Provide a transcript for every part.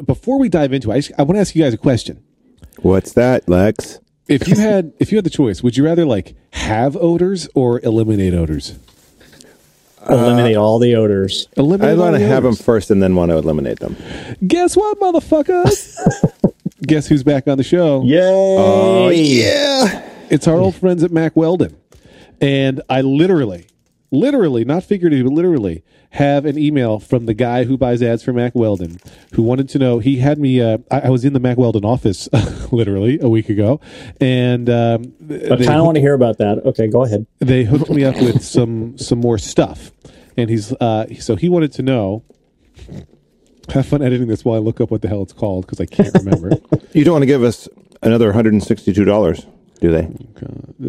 But before we dive into it, I, just, I want to ask you guys a question. What's that, Lex? If you had if you had the choice, would you rather like have odors or eliminate odors? Uh, eliminate all the odors. Eliminate I want to the have them first and then want to eliminate them. Guess what, motherfuckers? Guess who's back on the show? Yay! Oh yeah. It's our old friends at Mack Weldon. And I literally, literally, not figuratively, but literally, have an email from the guy who buys ads for Mack Weldon who wanted to know. He had me, uh, I, I was in the Mack Weldon office literally a week ago. And um, I kind of want to hear about that. Okay, go ahead. they hooked me up with some, some more stuff. And he's, uh, so he wanted to know. Have fun editing this while I look up what the hell it's called because I can't remember. You don't want to give us another hundred and sixty-two dollars, do they?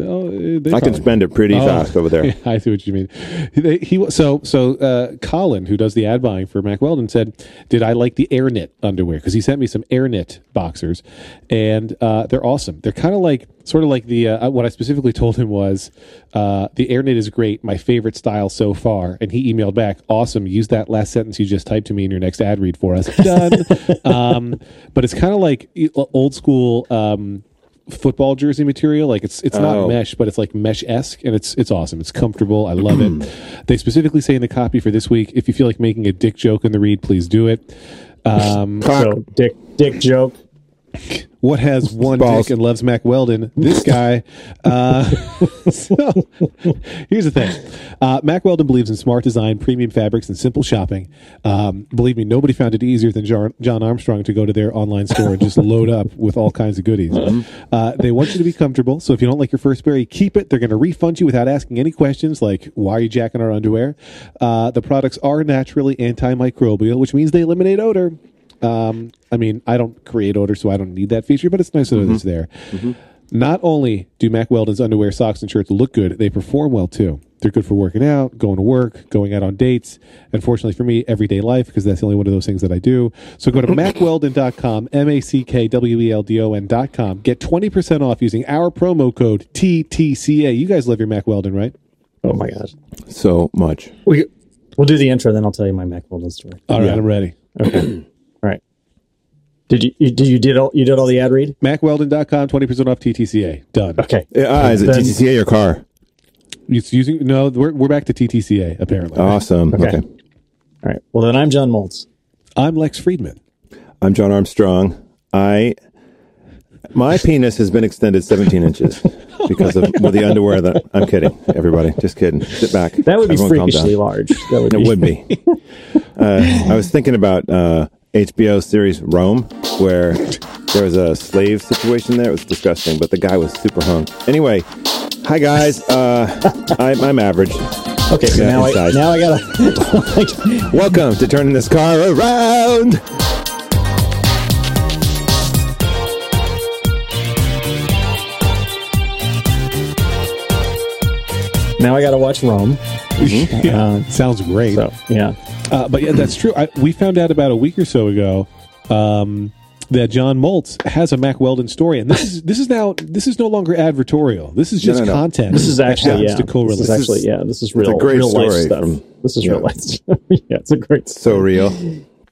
Oh, they I can spend it pretty Oh. fast over there. I see what you mean. He, he so so uh, Colin, who does the ad buying for Mack Weldon, said, "Did I like the AirKnit underwear? Because he sent me some AirKnit boxers, and uh, they're awesome. They're kind of like sort of like the uh, what I specifically told him was uh, the AirKnit is great, my favorite style so far. And he emailed back, "Awesome, use that last sentence you just typed to me in your next ad read for us. Done." um, but it's kind of like old school. Um, football jersey material like it's it's not Oh. mesh but it's like mesh esque and it's it's awesome. It's comfortable. I love it. They specifically say in the copy for this week if you feel like making a dick joke in the read please do it. Um So, dick, dick joke. What has one Balls. dick and loves mack weldon? This guy uh so here's the thing. Uh mack weldon believes in smart design premium fabrics and simple shopping. Um believe me nobody found it easier than john, armstrong to go to their online store and just load up with all kinds of goodies. Uh, they want you to be comfortable so if you don't like your first pair you keep it. They're going to refund you without asking any questions like why are you jacking our underwear? Uh, the products are naturally antimicrobial which means they eliminate odor um, I mean, I don't create odor, so I don't need that feature, but it's nice that it's there. Not only do Mack Weldon's underwear, socks, and shirts look good, they perform well too. They're good for working out, going to work, going out on dates. Unfortunately for me, everyday life, because that's the only one of those things that I do. So go to mackweldon.com, M A C K W E L D O N.com. Get 20% off using our promo code TTCA. You guys love your Mack Weldon, right? Oh my gosh. So much. We we'll do the intro, then I'll tell you my Mack Weldon story. All right, Yeah. I'm ready. Okay. all right. Did you, you did you did all you did all the ad read? MackWeldon.com, 20% off TTCA. Done. Okay. Ah, is it Then- TTCA or car? It's using no. We're we're back to TTCA apparently. Awesome. Okay. Okay. All right. Well, then I'm John Moltz. I'm Lex Friedman. I'm John Armstrong. I my penis has been extended 17 inches because of well, the underwear that I'm kidding. Everybody, just kidding. Sit back. That would be Everyone freakishly large. That would It be. would be. Uh, I was thinking about uh, HBO series Rome, where there was a slave situation there. It was disgusting, but the guy was super hung. Anyway, hi guys. Uh, I, I'm average. Okay. So Yeah, now I now I gotta. Welcome to turning this car around. now I gotta watch Rome. yeah, sounds great. So yeah. Uh, but yeah, that's true. I, we found out about a week or so ago um, that John Moltz has a Mack Weldon story, and this is this is now this is no longer advertorial. This is just no, no. content. This is actually yeah. to correlate. This is actually yeah. This is real. a great real life story stuff. from- this is yeah. real life stuff. yeah, it's a great. So real.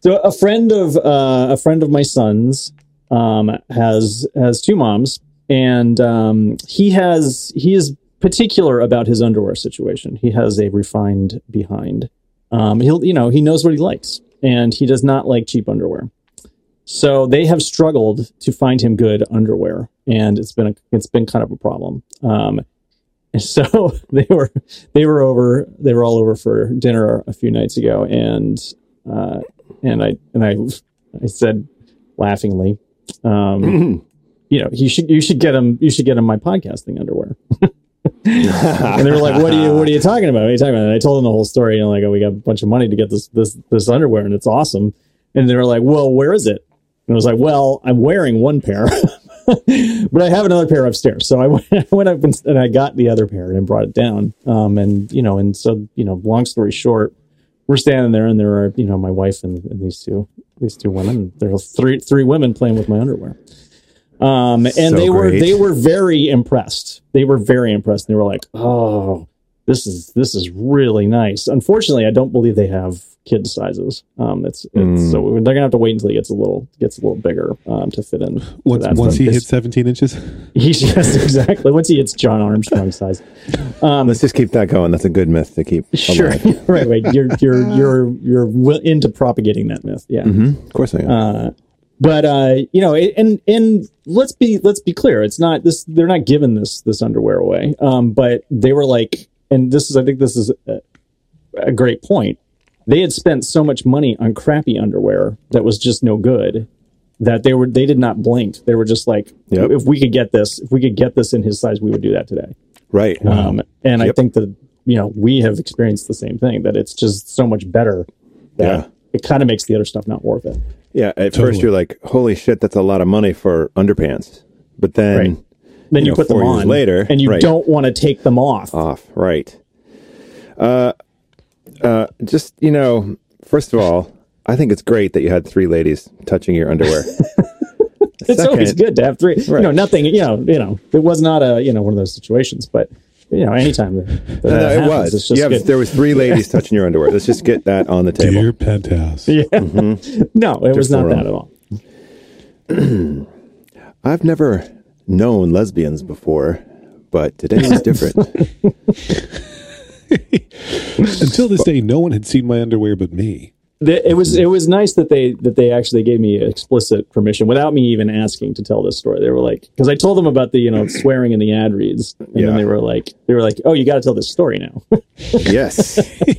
So a friend of uh, a friend of my son's um, has has two moms, and um, he has he is particular about his underwear situation. He has a refined behind. Um, he'll you know he knows what he likes, and he does not like cheap underwear. So they have struggled to find him good underwear, and it's been a, it's been kind of a problem. Um, and so they were they were over they were all over for dinner a few nights ago, and uh, and I and I I said laughingly, um, you know, you should you should get him you should get him my podcasting underwear. and they were like, "What are you What are you talking about? What are you talking about?" And I told them the whole story. And you know, like, "Oh, we got a bunch of money to get this this this underwear, and it's awesome." And they were like, "Well, where is it?" And I was like, "Well, I'm wearing one pair, but I have another pair upstairs." So I went, I went up and, and I got the other pair and brought it down. Um, and you know, and so you know, long story short, we're standing there, and there are you know my wife and, and these two these two women. There are three three women playing with my underwear. Um, and So they were great. they were very impressed. They were very impressed. They were like, "Oh, this is this is really nice. Unfortunately, I don't believe they have kid sizes. Um, it's, it's Mm. so they're gonna have to wait until he gets a little gets a little bigger um, to fit in. to Once, that once he It's- hits 17 inches, He's yes, exactly. Once he hits John Armstrong size. Um, Let's just keep that going. That's a good myth to keep. sure, right, right. You're you're you're you're into propagating that myth. Yeah. Mhm. Of course I am. Uh, but uh, you know, and and let's be let's be clear. It's not this. They're not giving this this underwear away. Um, but they were like, and this is I think this is a, a great point. They had spent so much money on crappy underwear that was just no good that they were they did not blink. They were just like, Yep. if we could get this, if we could get this in his size, we would do that today. right. Um, and I think that you know we have experienced the same thing that it's just so much better that Yeah. it kind of makes the other stuff not worth it. Yeah. At Totally. first, you're like, "Holy shit, that's a lot of money for underpants." But then Right. Then you, know, put them on later, and you right. don't want to take them off. off. Right. Uh, uh, just you know, first of all, I think it's great that you had three ladies touching your underwear. it's always good to have three. You know, nothing. You know, you know, it was not a you know one of those situations, but you know, anytime that, that No, no, happens, it was. It's just You have- good. there was three ladies touching your underwear. Let's just get that on the table. dear penthouse. yeah. Mm-hmm. No, it was not that at all. I've never known lesbians before, but today was different. Until this day, no one had seen my underwear but me. The- It was it was nice that they that they actually gave me explicit permission without me even asking to tell this story. They were like, because I told them about the you know swearing in the ad reads, and Yeah. then they were like, they were like, oh, you got to tell this story now. yes,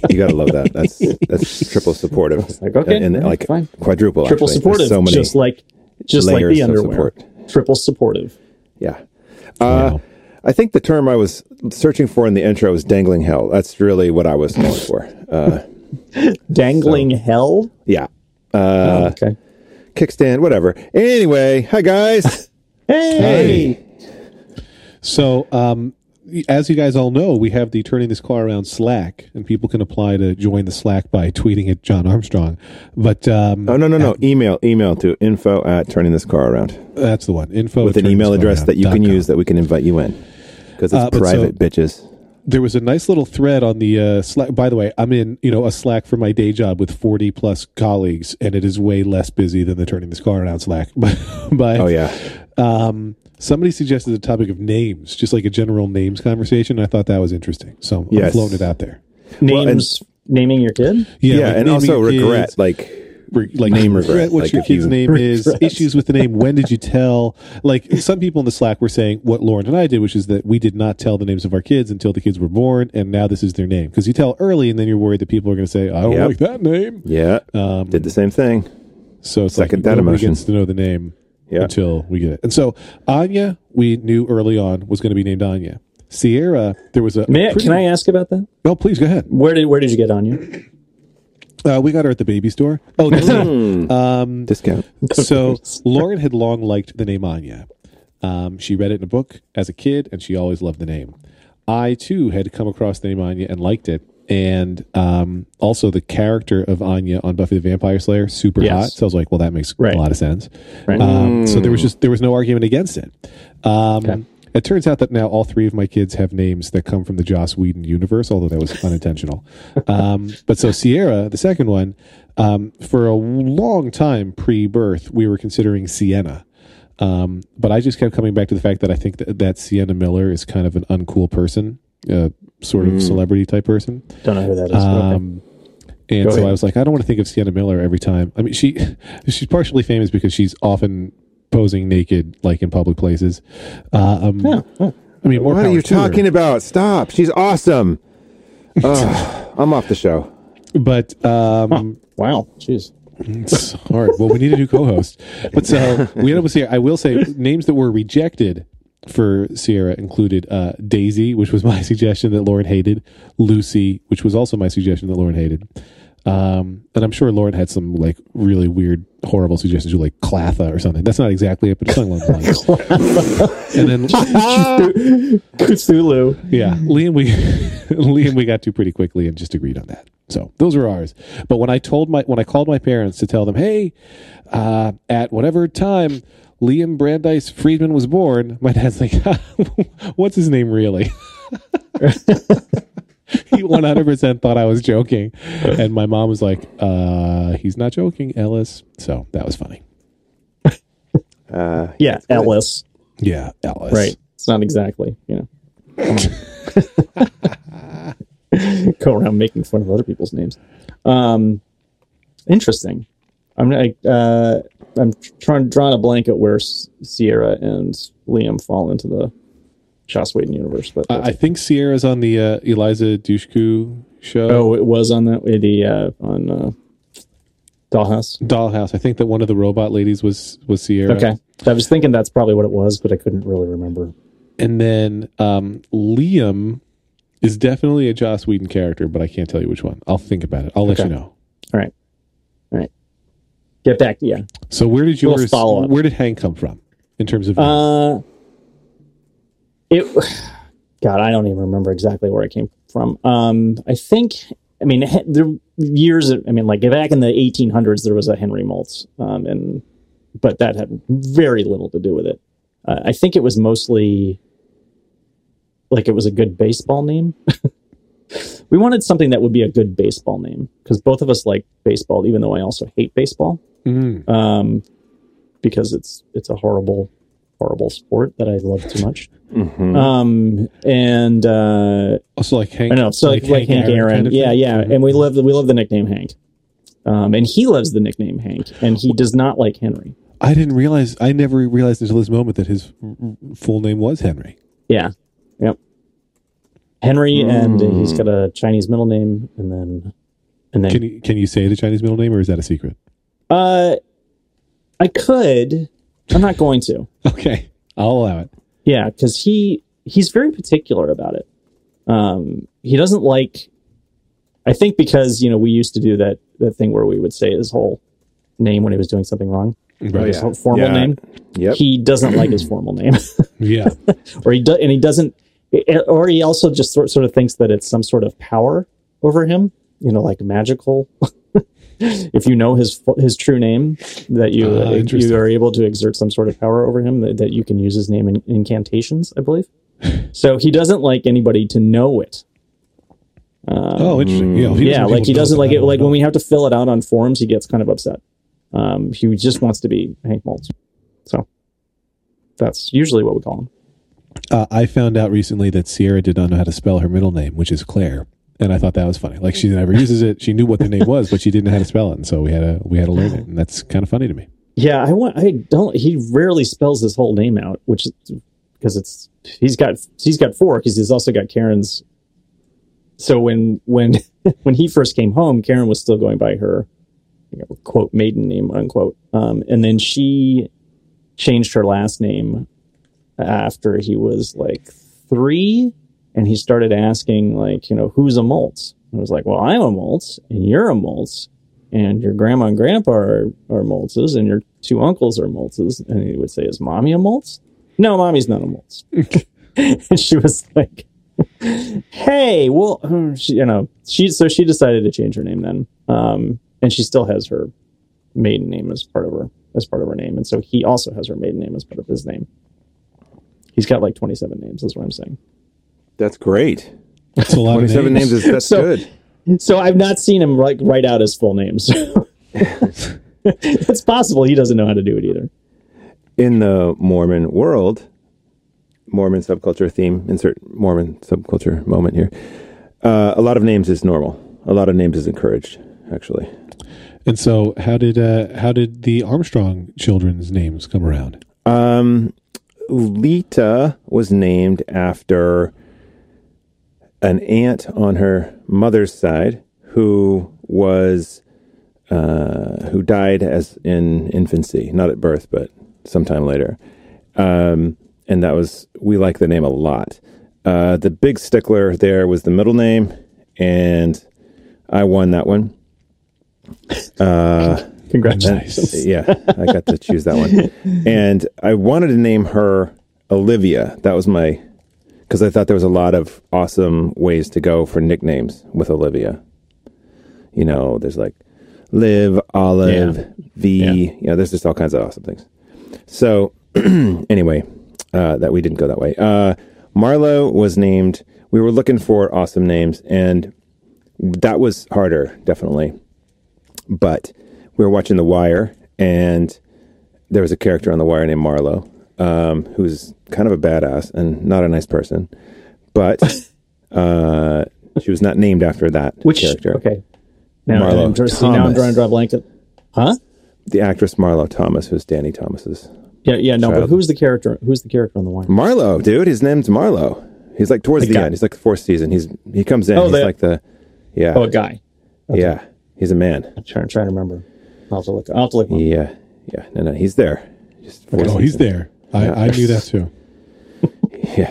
you gotta love that. That's that's triple supportive. like, okay, and, all right, like fine. quadruple. Triple actually. There's supportive, So many. just like just like the underwear. support. Triple supportive. Yeah. Uh, Wow. I think the term I was searching for in the intro was dangling hell. That's really what I was going for. Uh, Dangling hell. yeah. Oh, Uh, okay. kickstand, whatever. Anyway, hi guys. Hey. So, um, as you guys all know, we have the Turning This Car Around Slack, and people can apply to join the Slack by tweeting at John Armstrong. But um, Oh no no no! Email email to info at turning this car around that's the one. Info with an email address that you can turningscarearound.com. use that we can invite you in because it's Uh, but so- private, bitches. There was a nice little thread on the uh, Slack. By the way, I'm in you know a Slack for my day job with 40 plus colleagues, and it is way less busy than the Turning This Car Around Slack. But, but Oh yeah, um, somebody suggested the topic of names, just like a general names conversation. I thought that was interesting, so I'm floating it out there. Names naming your kid. yeah, like and naming also kids, regret like re- like name regret, what like your kid's you- name is, Regret. issues with the name. When did you tell? Like some people in the Slack were saying what Lauren and I did, which is that we did not tell the names of our kids until the kids were born, and now this is their name because you tell early, and then you're worried that people are going to say, "I don't Yep. like that name." yeah, Um, did the same thing. so it's second like that nobody emotion. gets to know the name Yeah. until we get it. And so Anya, we knew early on was going to be named Anya. Sierra, there was a May I, pretty- can I ask about that? Oh, please go ahead. Where did where did you get on you? Uh, we got her at the baby store. Oh, Hmm. um, Discount. so Lauren had long liked the name Anya. Um, she read it in a book as a kid, and she always loved the name. I too had come across the name Anya and liked it, and um, also the character of Anya on Buffy the Vampire Slayer, super Yes. hot. So I was like, well, that makes Right. a lot of sense. Right. Um, so there was just there was no argument against it. Um, Okay. It turns out that now all three of my kids have names that come from the Joss Whedon universe, although that was unintentional. um, but so Sierra, the second one, um, for a long time pre-birth, we were considering Sienna. Um, but I just kept coming back to the fact that I think that, that Sienna Miller is kind of an uncool person, uh, sort of celebrity type person. Don't know who that is. Um, and Go so ahead. I was like, I don't want to think of Sienna Miller every time. I mean, she she's partially famous because she's often posing naked, like in public places. Uh, um, I mean, What are you to her. talking about? Stop! She's awesome. Ugh, I'm off the show. But um, Wow. Jeez. it's hard. Well, we need a new co-host. But so we end up with Sierra. I will say names that were rejected for Sierra included uh, Daisy, which was my suggestion that Lauren hated, Lucy, which was also my suggestion that Lauren hated. Um, and I'm sure Lauren had some like really weird, horrible suggestions, like Clatha or something. That's not exactly it, but it's something along those lines. and then Cthulhu. yeah, Liam, we Liam, we got to pretty quickly and just agreed on that. So those were ours. But when I told my when I called my parents to tell them, hey, uh, at whatever time Liam Brandeis Friedman was born, my dad's like, what's his name really? he 100% thought I was joking. And my mom was like, uh, he's not joking, Ellis. So that was funny. Uh, Yeah, Ellis. Yeah, Ellis. Right. It's not exactly, you know. Go around making fun of other people's names. Um, interesting. I'm like, uh, I'm trying drawing a blank at where S- Sierra and Liam fall into the Joss Whedon universe, but I I think Sierra's on the uh, Eliza Dushku show. oh, it was on that the uh, on uh, Dollhouse. Dollhouse. I think that one of the robot ladies was was Sierra. Okay, I was thinking that's probably what it was, but I couldn't really remember. And then um, Liam is definitely a Joss Whedon character, but I can't tell you which one. I'll think about it. I'll let Okay. you know. All right, all right. Get back, yeah. So where did yours? follow-up. Where did Hank come from in terms of? Uh, it. God, I don't even remember exactly where it came from. Um, I think. I mean, he- there years. I mean, like back in the 1800s, there was a Henry Moltz, um, and but that had very little to do with it. Uh, I think it was mostly like it was a good baseball name. we wanted something that would be a good baseball name because both of us like baseball, even though I also hate baseball Mm. um, because it's it's a horrible, horrible sport that I love too much. mhm. Um, and uh, Also, like Hank. I know, so like, like Hank Aaron, kind of yeah, thing? yeah, and we love the, we love the nickname Hank, um, and he loves the nickname Hank, and he does not like Henry. I didn't realize. I never realized until this moment that his full name was Henry. Yeah, yep, Henry, and he's got a Chinese middle name, and then and then Can you can you say the Chinese middle name, or is that a secret? uh, I could, I'm not going to. Okay, I'll allow it. Yeah, because he he's very particular about it. Um, he doesn't like. I think because you know we used to do that that thing where we would say his whole name when he was doing something wrong, Right. his whole formal Yeah. name. Yep. He doesn't like his formal name, Yeah. or he does, and he doesn't, or he also just sort sort of thinks that it's some sort of power over him. You know, like magical. if you know his his true name, that you uh, you are able to exert some sort of power over him. That, that you can use his name in incantations, I believe. so he doesn't like anybody to know it. oh, interesting. Yeah, he yeah, like he doesn't like it. Like when we have to fill it out on forums, he gets kind of upset. Um, he just wants to be Hank Moltz. So that's usually what we call him. Uh, I found out recently that Sierra did not know how to spell her middle name, which is Claire, and I thought that was funny. Like she never uses it. She knew what the name was, but she didn't know how to spell it, and so we had to we had to learn it, and that's kind of funny to me. Yeah, I want. I don't. He rarely spells his whole name out, which because it's he's got he's got four because he's also got Karen's. So when when when he first came home, Karen was still going by her you know, quote maiden name unquote, um, and then she changed her last name after he was like three, and he started asking like you know who's a Moltz. I was like, well, I'm a Moltz, and you're a Moltz, and your grandma and grandpa are, are Moltzes, and your two uncles are Moltzes. And he would say, Is mommy a Moltz? No, mommy's not a Moltz. and she was like, Hey, well, she, you know, she, so she decided to change her name then. Um, and she still has her maiden name as part of her, as part of her name. And so he also has her maiden name as part of his name. He's got like 27 names, is what I'm saying. That's great. That's a lot of 27 names. names is that's So- good. So I've not seen him like write out his full names. It's possible he doesn't know how to do it either. In the Mormon world, Mormon subculture theme, insert Mormon subculture moment here. Uh, a lot of names is normal. A lot of names is encouraged, actually. And so, how did uh, how did the Armstrong children's names come around? Um, Lita was named after an aunt on her mother's side who was uh, who died as in infancy, not at birth, but sometime later. Um, and that was we like the name a lot. Uh, the big stickler there was the middle name, and I won that one. Congratulations. Yeah, I got to choose that one. And I wanted to name her Olivia. That was my because I thought there was a lot of awesome ways to go for nicknames with Olivia. You know, there's like Liv, Olive, Yeah. V. Yeah. You know, there's just all kinds of awesome things. So anyway, uh, that we didn't go that way. Uh, Marlo was named we were looking for awesome names, and that was harder, definitely. But we were watching The Wire, and there was a character on The Wire named Marlo, um, who's kind of a badass and not a nice person, but uh, she was not named after that Which character. okay. Now, Marlo I'm, dr- see, now I'm Thomas. drawing a dry blanket. Huh? The actress Marlo Thomas, who's Danny Thomas's Yeah, yeah, no, but who's the character? Who's the character on the wire? Marlo, dude. His name's Marlo. He's like towards the guy. end. He's like the fourth season. He's he comes in. Oh, he's the- like the yeah Oh, a guy. yeah. He's a man. I'm trying, trying to remember. I'll have to look. I'll have to look. him. Yeah yeah. No no. He's there. Just fourth Oh, he's there. I, I knew that too. Yeah.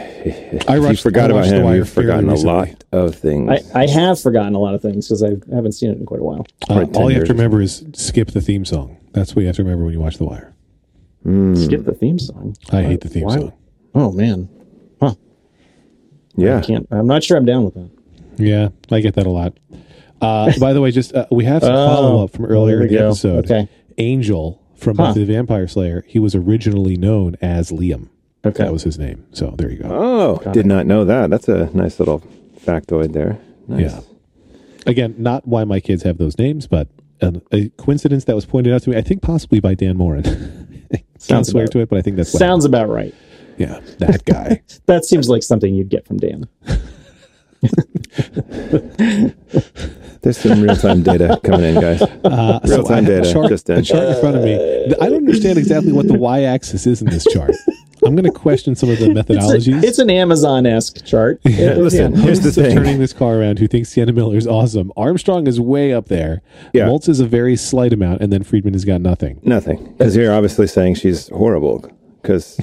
I If you forgot I about watched The him. You've forgotten a fairly lot of things. I, I have forgotten a lot of things because I haven't seen it in quite a while. Uh, Right, all you have to remember is skip the theme song. That's what you have to remember when you watch The Wire. Skip the theme song. I hate the theme Why- song. Oh man, huh? yeah. I can't. I'm not sure I'm down with that. Yeah, I get that a lot. Uh, by the way, just uh, we have some Oh, follow up from earlier in the go. episode. Okay. Angel from Huh. Buffy the Vampire Slayer. He was originally known as Liam. Okay. That was his name. So there you go. Oh, did not know that. That's a nice little factoid there. Nice. Yeah. Again, not why my kids have those names, but um, a coincidence that was pointed out to me. I think possibly by Dan Moren. Can't Sounds swear to it, but I think that's what Sounds about right. Yeah, that guy. That seems like something you'd get from Dan. There's some real time data coming in, guys. Uh, Real-time I have a data chart, just in. a chart in front of me. I don't understand exactly what the y-axis is in this chart. I'm going to question some of the It's, methodologies. a, it's an Amazon esque chart. Yeah, listen, here's the Hosts of thing. turning this car around who thinks Sienna Miller is awesome. Armstrong is way up there. Yeah. Moltz is a very slight amount, and then Friedman has got nothing. Nothing. Because you're obviously saying she's horrible. Because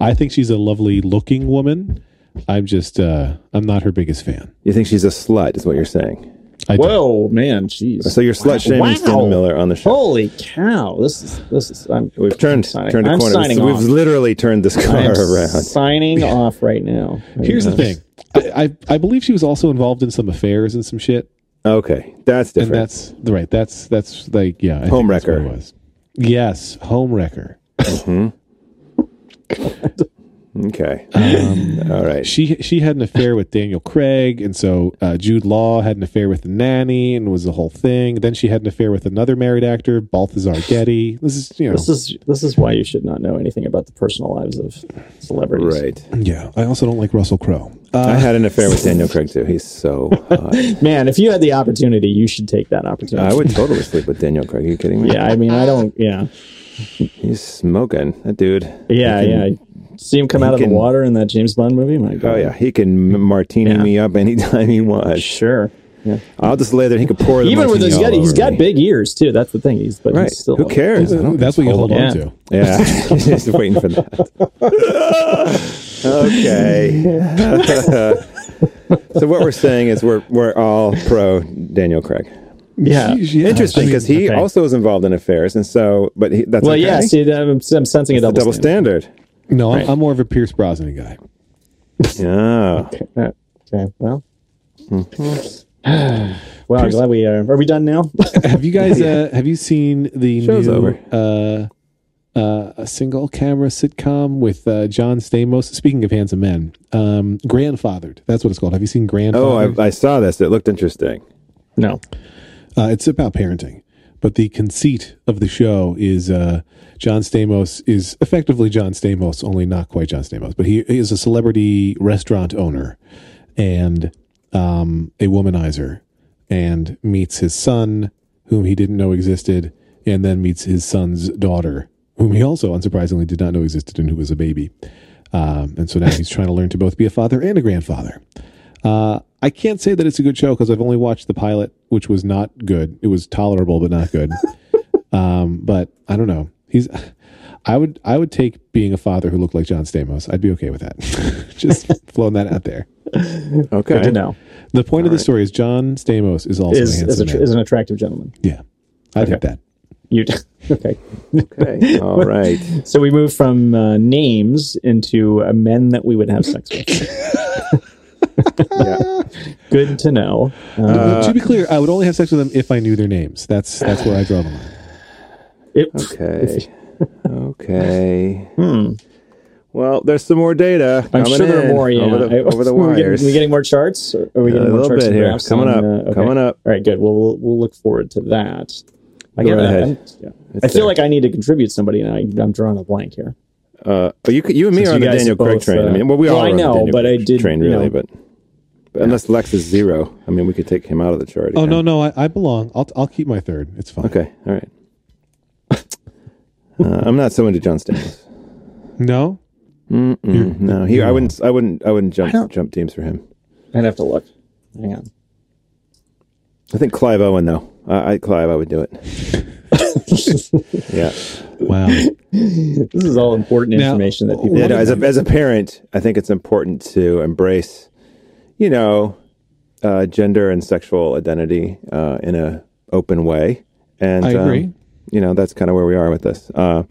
I think she's a lovely looking woman. I'm just, uh, I'm not her biggest fan. you think she's a slut, is what you're saying. I don't. Whoa, man, jeez. So you're slut shaming Wow. Sienna Miller on the show. Holy cow! This is this is. I'm, We've turned signing- turned a I'm corner. signing We've off. literally turned this I car am around. signing off right now. Here's the thing. I, I, I believe she was also involved in some affairs and some shit. Okay, that's And different. that's right. That's that's like yeah. I think Home that's what wrecker. was. Yes, home wrecker. Mm-hmm. okay. Um, All right. she she had an affair with Daniel Craig, and so uh, Jude Law had an affair with the nanny, and was the whole thing. Then she had an affair with another married actor, Balthazar Getty. This is you know This is this is why you should not know anything about the personal lives of celebrities. Right. yeah. I also don't like Russell Crowe. I had an affair with Daniel Craig too. He's so hot. Man, if you had the opportunity, you should take that opportunity. I would totally sleep with Daniel Craig. Are you kidding me? Yeah, I mean, I don't. Yeah, He's smoking. That dude. yeah, He yeah. Can- See him come out of can- the water in that James Bond movie. My oh, God. Oh yeah, he can martini Yeah. me up anytime he wants. sure. Yeah. I'll just lay there. He could pour the Even with martini his all got, he's over got me. big ears too. That's the thing. He's but Right. he's still Who cares? I That's what you hold Yeah. on to. Yeah, He's just waiting for that. okay. so what we're saying is we're we're all pro Daniel Craig. Yeah. Yeah, Interesting I mean, because he okay. also is involved in affairs, and so but he, that's Well, okay. yeah. See, I'm, I'm sensing a It's a double, double standard. standard. No, I'm, Right. I'm more of a Pierce Brosnan guy. Yeah. Uh, Okay. Well. Mm-hmm. well, I'm glad we are. Are we done now? have you guys uh, have you seen the Show's new over. uh uh a single camera sitcom with uh, John Stamos? Speaking of handsome men, um, grandfathered. That's what it's called. Have you seen Oh, grandfathered? I, I saw this. It looked interesting. no. Uh, it's about parenting, but the conceit of the show is uh, John Stamos is effectively John Stamos, only not quite John Stamos. But he is a celebrity restaurant owner and um, a womanizer, and meets his son, whom he didn't know existed, and then meets his son's daughter, whom he also unsurprisingly did not know existed and who was a baby. Um, and so now he's trying to learn to both be a father and a grandfather. Uh, I can't say that it's a good show because I've only watched the pilot, which was not good. It was tolerable, but not good. um, but I don't know. He's. I would. I would take being a father who looked like John Stamos. I'd be okay with that. Just throwing that out there. Okay. Good to know. The point of the story is John Stamos is also Is a is, handsome a, tr- man. is an attractive gentleman. yeah, I think Okay. that. You okay? Okay. All right. So we move from uh, names into uh, men that we would have sex with. Yeah. Good to know. Uh, to be clear, I would only have sex with them if I knew their names. That's that's where I draw the line. it, Okay. Okay. hmm. Well, there's some more data. I'm coming sure there are in more. Yeah, over the, over the Are we getting, wires. are we getting more charts? Or are we a getting more little charts bit and here. graphs Coming on, up. uh, okay. Coming up. All right, good. Well, we'll we'll look forward to that. I Go get right ahead. Yeah. I feel there. like I need to contribute somebody, and I, I'm drawing a blank here. Uh, but you, you and me Since are on the guys Daniel Craig both, train. I uh, mean, well, we well, all I are on the know, Daniel but I Craig did, train you really, know- but, but unless Lex is zero, I mean, we could take him out of the chart. Oh again. no, no, I, I belong. I'll I'll keep my third. It's fine. Okay, all right. uh, I'm not so into John Stamos. No, Mm-mm, no, he. I wouldn't. I wouldn't. I wouldn't don't- jump jump teams for him. I'd have to look. Hang on. I think Clive Owen though. I, I Clive, I would do it. yeah. wow. This is all important Now- information that people. Yeah, no, as a as a parent, I think it's important to embrace, you know, uh, gender and sexual identity uh, in a open way. And I agree. Um, you know, that's kind of where we are with this. Uh,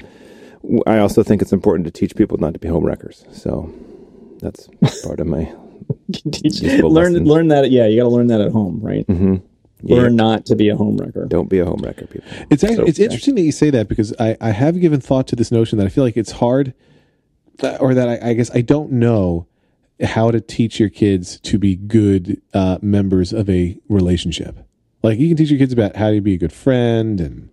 w- I also think it's important to teach people not to be homewreckers. So that's part of my. teach, useful learn lessons. learn that. Yeah, you got to learn that at home, right? Mm-hmm. Learn not to be a homewrecker. Don't be a homewrecker, people. It's actually, it's yeah. interesting that you say that because I, I have given thought to this notion that I feel like it's hard, or that I, I guess I don't know how to teach your kids to be good uh, members of a relationship. Like you can teach your kids about how to be a good friend and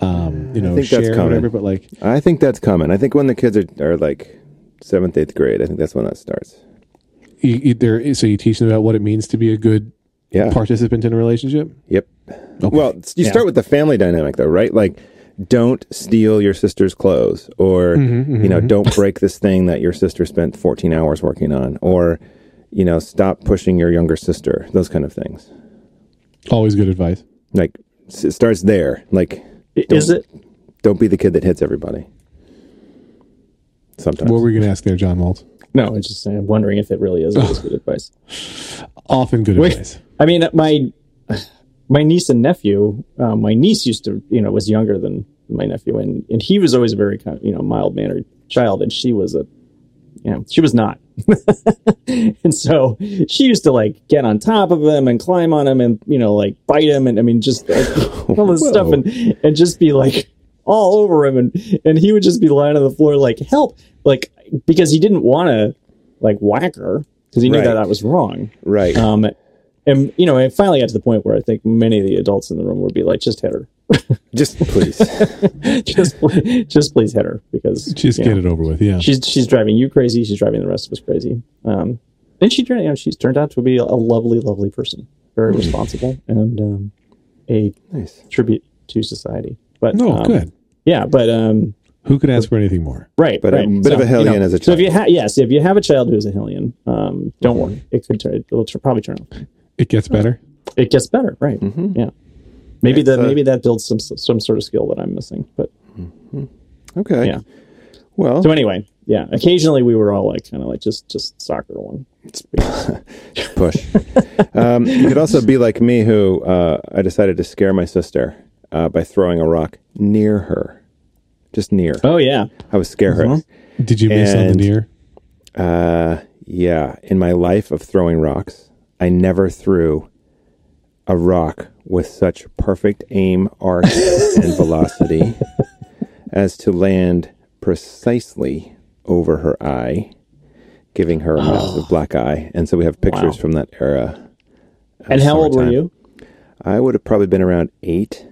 um, you know think that's share or common. whatever, but like I think that's common. I think when the kids are, are like seventh, eighth grade, I think that's when that starts. you, you, there, so you teach them about what it means to be a good Yeah. participant in a relationship. Yep. Okay. Well, you Yeah. start with the family dynamic, though, right? Like, don't steal your sister's clothes, or Mm-hmm, you know, don't break this thing that your sister spent 14 hours working on, or you know, stop pushing your younger sister. Those kind of things. always good advice. Like, it starts there. Like, Is it? don't be the kid that hits everybody. Sometimes. What were you going to ask there, John Walt? No, it's just I'm wondering if it really is always good advice. Often good Wait. advice. I mean, my my niece and nephew. Um, my niece used to, you know, was younger than my nephew, and and he was always a very kind of, you know, mild mannered child, and she was a, you know, she was not. and so she used to like get on top of him and climb on him and you know like bite him and I mean just like, all this Whoa. stuff and and just be like all over him and and he would just be lying on the floor like help like because he didn't want to like whack her because he knew Right. that that was wrong right. um, and you know, it finally got to the point where I think many of the adults in the room would be like, "Just hit her, Just please. just, just please hit her," because Just you get know, it over with. Yeah. She's she's driving you crazy. She's driving the rest of us crazy. Um, and she turned, you know, she's turned out to be a lovely, lovely person, very Hmm. responsible, and um, a nice. tribute to society. But No, um, good. yeah. But um, Who could ask for anything more? right, But a right. bit of a hellion as a child. So if you child. have yes, if you have a child who's a hellion, um, don't worry, it could turn, it'll tr- probably turn on. It gets better. it gets better, right? Mhm. Yeah. Maybe It's, that uh, maybe that builds some some sort of skill that I'm missing. But Okay. Yeah. Well, so anyway, yeah. Occasionally we were all like kind of like just just soccer one. push. um, you could also be like me, who uh, I decided to scare my sister uh, by throwing a rock near her, just near. Oh yeah. I was scare her. Did you miss on the near? Uh, yeah, in my life of throwing rocks, I never threw a rock with such perfect aim, arc, and velocity as to land precisely over her eye, giving her a massive black eye. And so we have pictures Wow. from that era. And how old were you? I would have probably been around eight,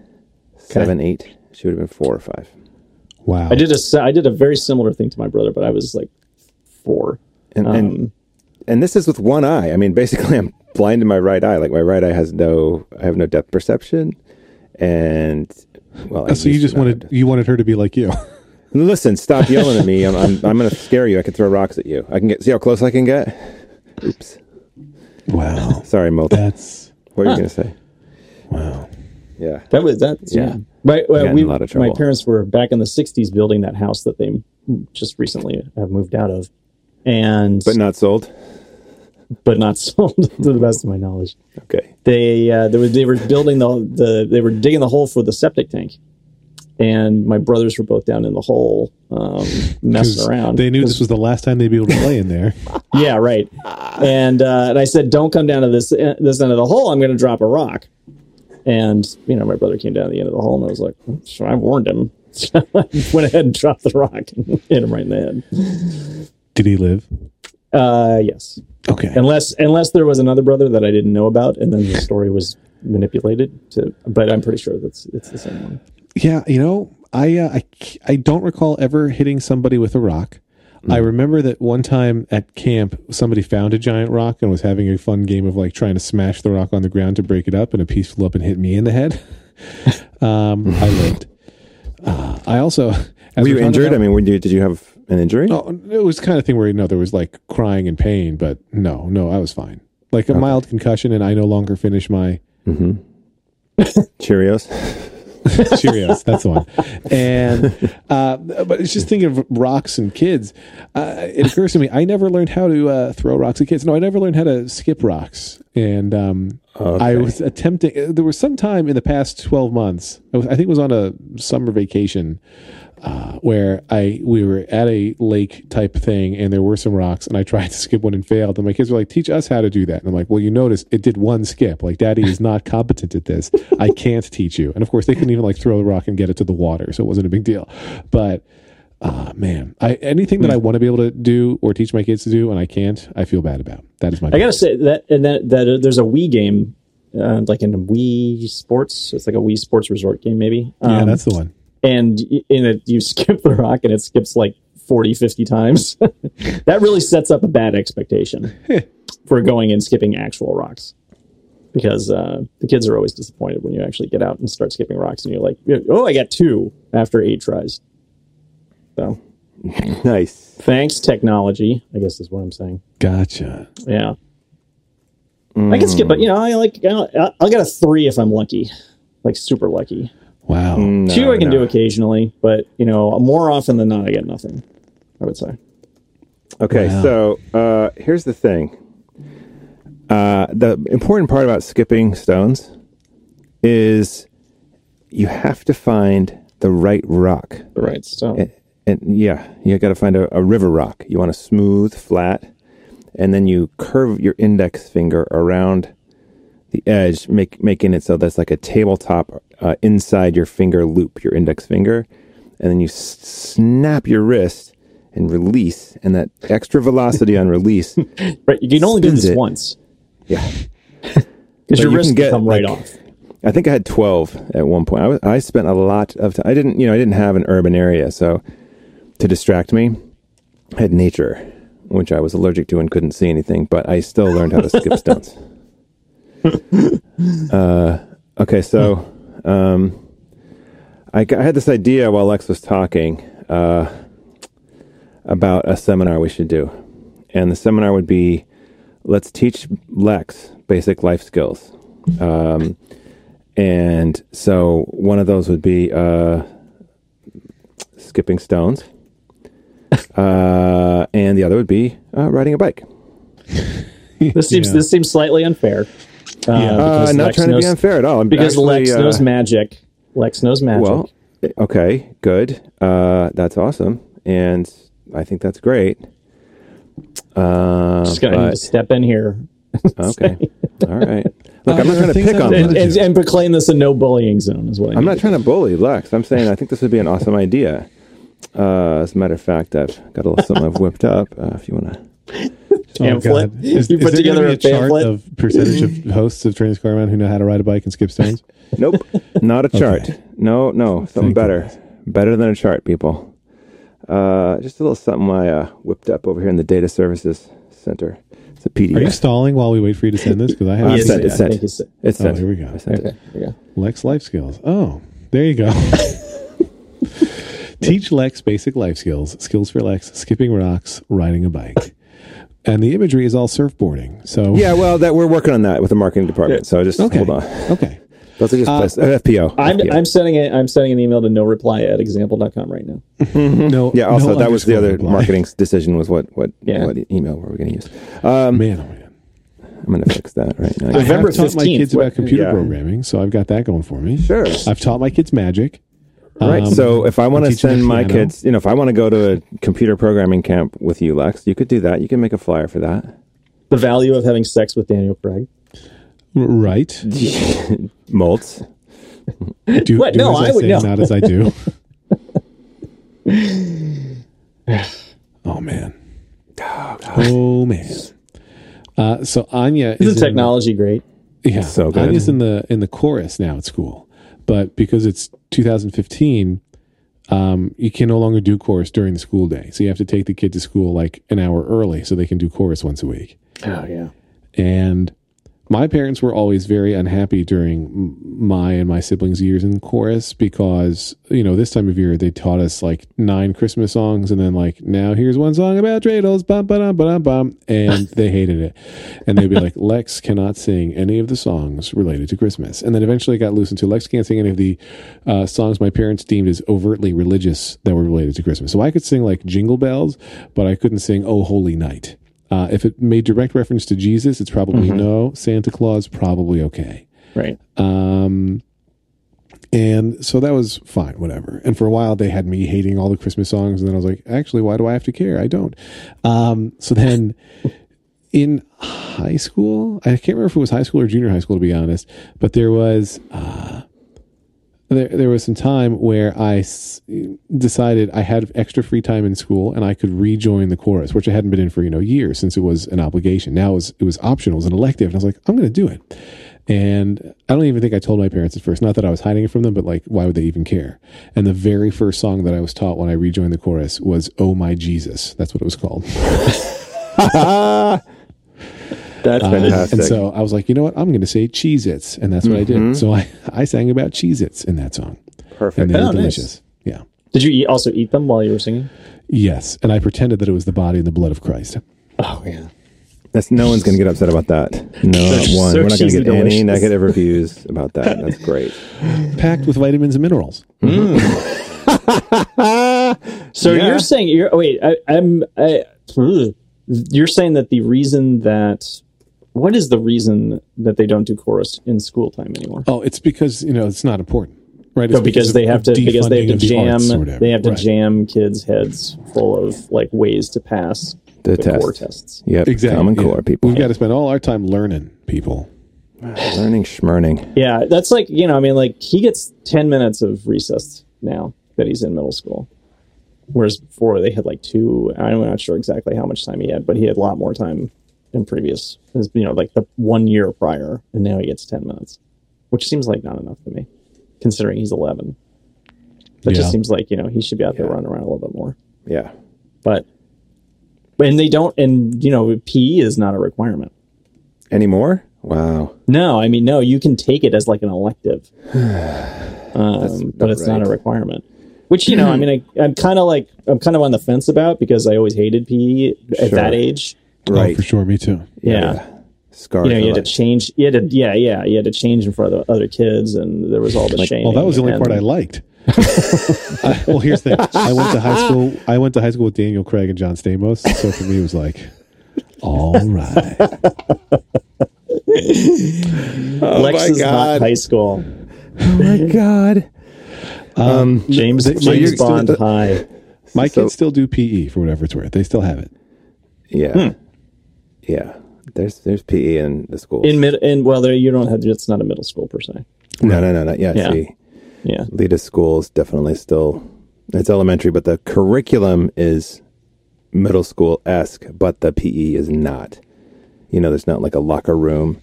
seven, eight. She would have been four or five. Wow. I did a I did a very similar thing to my brother, but I was like four. And, Um, and and this is with one eye. I mean, basically, I'm blind in my right eye. Like my right eye has no, I have no depth perception, and well, I Oh, so you just wanted have- you wanted her to be like you. Listen, stop yelling at me. I'm, I'm, I'm going to scare you. I can throw rocks at you. I can get. See how close I can get. Oops. wow. Sorry, Mo. That's What are you going to say? wow. Yeah. That was that. Yeah. Yeah. Right. Well, uh, Got in we, a lot of my parents were back in the '60s building that house that they just recently have moved out of, and But not sold. But not sold to the best of my knowledge. Okay. They uh, they were they were building the the they were digging the hole for the septic tank, and my brothers were both down in the hole um, messing around. They knew this was the last time they'd be able to play in there. yeah, right. And uh, and I said, "Don't come down to this uh, this end of the hole. I'm going to drop a rock." And you know, my brother came down to the end of the hole, and I was like, "So I warned him." So I went ahead and dropped the rock and hit him right in the head. Did he live? Uh, yes. Okay. Unless unless there was another brother that I didn't know about, and then the story was manipulated to. But I'm pretty sure that's it's the same one. Yeah, you know, I uh, I c- I don't recall ever hitting somebody with a rock. I remember that one time at camp, somebody found a giant rock and was having a fun game of like trying to smash the rock on the ground to break it up, and a piece flew up and hit me in the head. um, I lived. Uh, I also as Were we're you injured? about- I mean, were you, did you have an injury? no, it was the kind of thing where you know there was like crying and pain, but no, no, I was fine. Like a mild concussion, and I no longer finish my Cheerios. Cheerios. That's the one. And uh, but it's just thinking of rocks and kids. Uh, it occurs to me I never learned how to uh, throw rocks at kids. No, I never learned how to skip rocks. And um, I was attempting. There was some time in the past twelve months. I, was, I think it was on a summer vacation. Uh, where I we were at a lake type thing and there were some rocks and I tried to skip one and failed. And my kids were like teach us how to do that. And I'm like well you notice it did one skip. Like daddy is not competent at this. I can't teach you. And of course they couldn't even like throw the rock and get it to the water so it wasn't a big deal. But uh, man I anything that I want to be able to do or teach my kids to do and I can't I feel bad about. That is my I gotta say that and that that uh, there's a Wii game, uh, like in Wii Sports. It's like a Wii Sports Resort game, maybe. yeah Um, that's the one and in it you skip the rock and it skips like 40 50 times. That really sets up a bad expectation for going and skipping actual rocks. Because uh, the kids are always disappointed when you actually get out and start skipping rocks and you're like oh i got two after eight tries. So. Nice. thanks technology i guess is what i'm saying. Gotcha. Yeah. I can skip but you know i like I'll, I'll get a three if i'm lucky. Like super lucky wow No, Two I can no. do occasionally, but you know, more often than not, I get nothing. I would say. Okay, Wow. so uh, here's the thing. Uh, the important part about skipping stones is you have to find the right rock. the Right. So And, and yeah, you got to find a, a river rock. You want a smooth, flat, and then you curve your index finger around the edge, make, making it so that's like a tabletop uh, inside your finger loop, your index finger, and then you s- snap your wrist and release, and that extra velocity on release, right, you can only do this it. once yeah. because your you wrist can get, come right like, off. I think I had 12 at one point. I, was, I spent a lot of time. I didn't, you know, I didn't have an urban area. So to distract me, I had nature, which I was allergic to and couldn't see anything, but I still learned how to skip stones. Uh, okay. So, um, I, I had this idea while Lex was talking, uh, about a seminar we should do. And the seminar would be, let's teach Lex basic life skills. Um, and so one of those would be uh, skipping stones, uh, and the other would be uh, riding a bike. This seems Yeah. this seems slightly unfair. Uh, Uh, because not Lex trying knows, to be unfair at all. I'm Because actually, Lex uh, knows magic. Lex knows magic. Well, okay, good. Uh, that's awesome, and I think that's great. Uh, just gonna but- step in here okay, all right. Look, I'm not trying to pick on. would and, and, and proclaim this a no bullying zone. Is what I I'm need not trying to bully Lex. I'm saying I think this would be an awesome idea. Uh, as a matter of fact, I've got a little something I've whipped up. Uh, if you want to, Pamphlet. Oh, Is, You is put together gonna a be a chart of percentage of hosts of Trains Carman who know how to ride a bike and skip stones? nope, not a chart. No, no, something Thank better, goodness. better than a chart, people. Uh, just a little something I uh, whipped up over here in the data services center. It's a PDF. Are you stalling while we wait for you to send this? Because I Uh, haven't it's Yes, sent. It's I sent. think he's- It's Oh, here we go. I sent Okay. it. There you go. Lex life skills. Oh, there you go. Teach Lex basic life skills. Skills for Lex: skipping rocks, riding a bike, and the imagery is all surfboarding. So Yeah, well, that we're working on that with the marketing department. So just okay, hold on. okay. Those are just Uh, places- uh, FPO. I'm, FPO. I'm sending it. I'm sending an email to no reply at example.com right now. No, yeah. Also, no that was the other reply. marketing decision was what what Yeah. what email were we going to use? Um, Man, oh man. I'm going to fix that right now. I November have taught my kids what- about computer Yeah. programming, so I've got that going for me. Sure. I've taught my kids magic. Right. Um, so if I want to send my piano. kids, you know, if I want to go to a computer programming camp with you, Lex, you could do that. You can make a flyer for that. The value of having sex with Daniel Craig. right? Moltz. Do, What? do No, as I, I would- say, no. not as I do. oh man. Oh, oh man. Uh, so Anya Isn't is in- technology great? Yeah, So good. Anya's in the in the chorus now at school, but because it's 2015, um, you can no longer do chorus during the school day. So you have to take the kid to school like an hour early so they can do chorus once a week. Oh yeah. And my parents were always very unhappy during my and my siblings' years in chorus because you know this time of year they taught us like nine Christmas songs and then like now here's one song about dreidels, bum ba dum ba dum bum, and they hated it, and they'd be like Lex cannot sing any of the songs related to Christmas, and then eventually it got loosened to Lex can't sing any of the uh, songs my parents deemed as overtly religious that were related to Christmas. So I could sing like Jingle Bells, but I couldn't sing Oh Holy Night. Uh, if it made direct reference to Jesus, it's probably no. Santa Claus, probably okay. Right. Um, and so that was fine, whatever. And for a while, they had me hating all the Christmas songs. And then I was like, actually, why do I have to care? I don't. Um, so then in high school, I can't remember if it was high school or junior high school, to be honest, but there was. Uh, there, there was some time where I s- decided I had extra free time in school and I could rejoin the chorus, which I hadn't been in for you know years since it was an obligation. Now it was it was optional, it was an elective, and I was like, I'm going to do it. And I don't even think I told my parents at first. Not that I was hiding it from them, but like, why would they even care? And the very first song that I was taught when I rejoined the chorus was "Oh My Jesus." That's what it was called. That's Uh, fantastic. and so I was like, you know what? I'm going to say Cheez Its. And that's what I did. So I, I sang about Cheez Its in that song. Perfect. And they Oh, were nice. delicious. Yeah. Did you eat, also eat them while you were singing? Yes. And I pretended that it was the body and the blood of Christ. Oh yeah. That's no one's going to get upset about that. No So- one. so We're not going to get any delicious. negative reviews about that. That's great. Packed with vitamins and minerals. So Yeah. you're saying you're oh, wait, I, I'm I, you're saying that the reason that what is the reason that they don't do chorus in school time anymore? Oh, it's because, you know, it's not important. Right. So It's because of- they have to because they have to of the jam they have to Right. jam kids' heads full of like ways to pass The, the test. core tests. Yep. Exactly. Common yeah. core people. We've got to spend all our time learning people. Learning schmerning. Yeah, that's like you know, I mean, like he gets ten minutes of recess now that he's in middle school, whereas before they had like two. I'm not sure exactly how much time he had, but he had a lot more time than previous. is, You know, like the one year prior, and now he gets ten minutes, which seems like not enough to me, considering he's eleven. That Yeah. just seems like you know he should be out there running around a little bit more, Yeah. but. And they don't, and you know, PE is not a requirement. anymore. Wow. No, I mean no. You can take it as like an elective, um, but it's not a requirement. Which you know, I mean, I, I'm kind of like I'm kind of on the fence about because I always hated PE at Sure. that age. Oh, Right. for sure. Me too. Yeah, Scars. you know, you had to change. You had to, yeah, yeah, you had to change in front of the other kids, and there was all the shame. Well, that was the only part I liked. I, well, here's the thing. I went to high school. I went to high school with Daniel Craig and John Stamos. So for me, it was like, all right. Lex is not God. high school. Oh my God. Um, James They- so James you're still- Bond High. My So- kids still do PE for whatever it's worth. They still have it. yeah. Yeah. There's there's PE in the school In mid, in well, there you don't have. It's not a middle school per se. no, no, no, not yet. Yeah. See, Yeah, Lita School is definitely still it's elementary, but the curriculum is middle school esque, but the PE is not. You know, there's not like a locker room.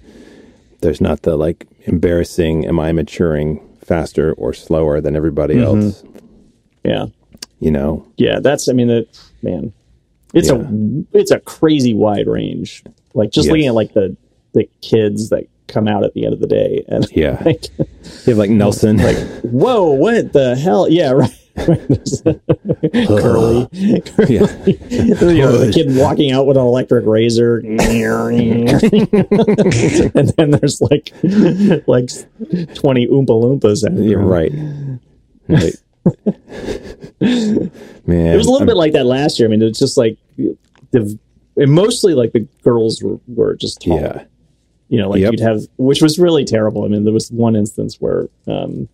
There's not the like embarrassing. Am I maturing faster or slower than everybody Mm-hmm. else? yeah. You know, Yeah, that's. I mean, that man, it's Yeah. a it's a crazy wide range. Like just Yes. looking at like the the kids that come out at the end of the day, and Yeah. like, you have like Nelson. like whoa, what the hell? Yeah, right. Curly, yeah. you know, the kid walking out with an electric razor, and then there's like like twenty oompa loompas. You're right. Right. Man, It was a little bit like that last year. I mean, it's just like the and mostly like the girls were, were just tall. yeah. You know, like Yep. you'd have, which was really terrible. I mean, there was one instance where, um,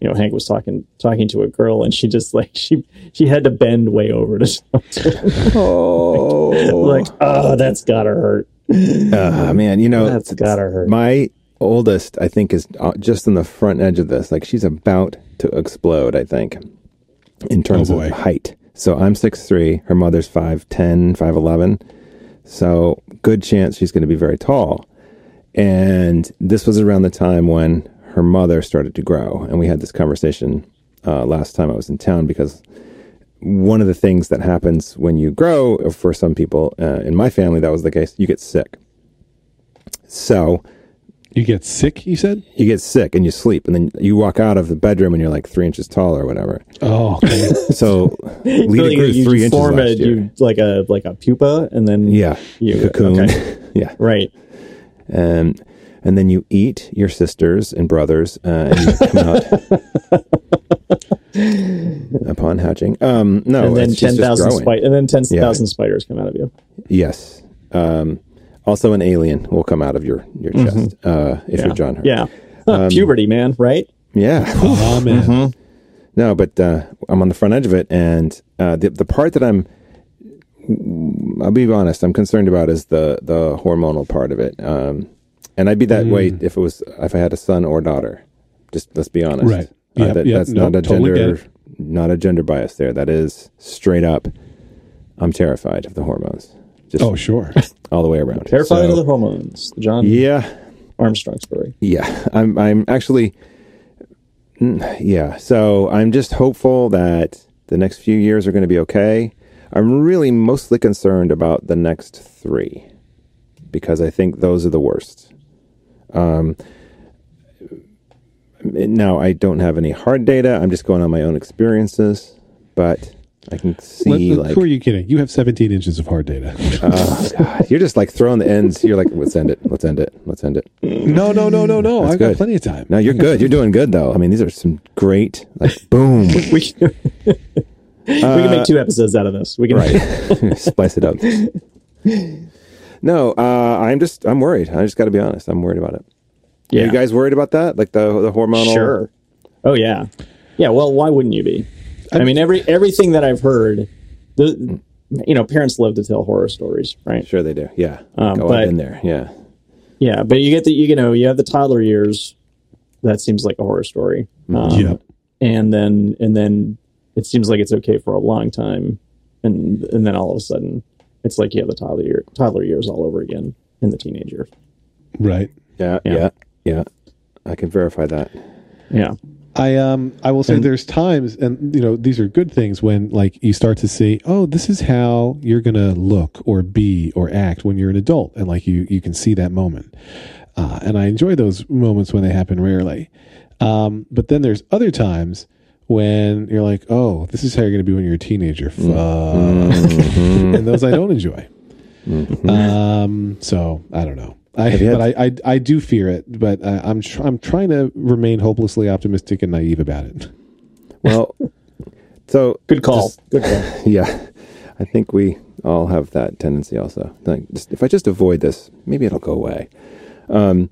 you know, Hank was talking talking to a girl, and she just like she she had to bend way over to. Oh, like, oh, that's gotta hurt. Ah, man, you know, That's gotta hurt. my oldest, I think, is uh, just on the front edge of this. Like she's about to explode. I think in terms Oh, of height. So I'm six three. Her mother's five ten, five eleven. So good chance she's going to be very tall. And this was around the time when her mother started to grow. And we had this conversation uh, last time I was in town because one of the things that happens when you grow, for some people, uh, in my family, that was the case, you get sick. So You get sick, you said? you get sick and you sleep, and then you walk out of the bedroom and you're like three inches tall or whatever. Oh, okay. So So Lita you, grew you three inches form last a, year. you like a like a pupa, and then yeah, you cocoon. okay. yeah, right. and and then you eat your sisters and brothers, uh, and you come out upon hatching. Um, no, and then it's- she's ten just thousand growing. spiders, and then ten Yeah. thousand spiders come out of you. Yes. Um, also, an alien will come out of your your chest uh, if Yeah. you're John. Hurt. Yeah, puberty, man. Right? Yeah. oh, man. No, but uh, I'm on the front edge of it, and uh, the the part that I'm, I'll be honest, I'm concerned about is the the hormonal part of it. Um, and I'd be that way if it was if I had a son or daughter. Just let's be honest. Right. Uh, Yep, that, yep. That's Nope, not a totally gender, not a gender bias there. That is straight up. I'm terrified of the hormones. Just Oh, sure. all the way around. Terrified So, of the hormones. John Yeah, Armstrong story. yeah, I'm I'm actually mm, yeah, so I'm just hopeful that the next few years are going to be okay. I'm really mostly concerned about the next 3 because I think those are the worst. Um now I don't have any hard data. I'm just going on my own experiences, but I can see Let- like who are you kidding? You have 17 inches of hard data. oh god, you're just like throwing the ends. You're like let's end it. Let's end it. Let's end it. no, no, no, no, no. I've got plenty of time. No, you're good. You're doing good though. I mean, these are some great like boom. We can, we can make two episodes out of this. We can. right spice it up no uh i'm just i'm worried i just got to be honest i'm worried about it Yeah. are you guys worried about that like the the hormonal Sure. Oh yeah. Yeah. Well, why wouldn't you be? I, mean, every everything that I've heard, the you know, parents love to tell horror stories, right? sure they do yeah Um, go but- on in there yeah Yeah, but you get the you know you have the toddler years. That seems like a horror story. Um, Yep. And then and then it seems like it's okay for a long time, and and then all of a sudden it's like you have the toddler year, toddler years all over again in the teenage years. Right. yeah Yeah. yeah yeah i can verify that Yeah. I um I will say And- there's times and you know these are good things when like you start to see oh this is how you're gonna look or be or act when you're an adult. And like you you can see that moment. Uh, and I enjoy those moments when they happen rarely. Um, but then there's other times when you're like oh this is how you're gonna be when you're a teenager. Fuck. and those I don't enjoy. Um so I don't know I, Have had- but I, I I do fear it, but I, I'm tr- I'm trying to remain hopelessly optimistic and naive about it. well so Good call. just- Good call. yeah i think we all have that tendency also like just, if i just avoid this maybe it'll go away um,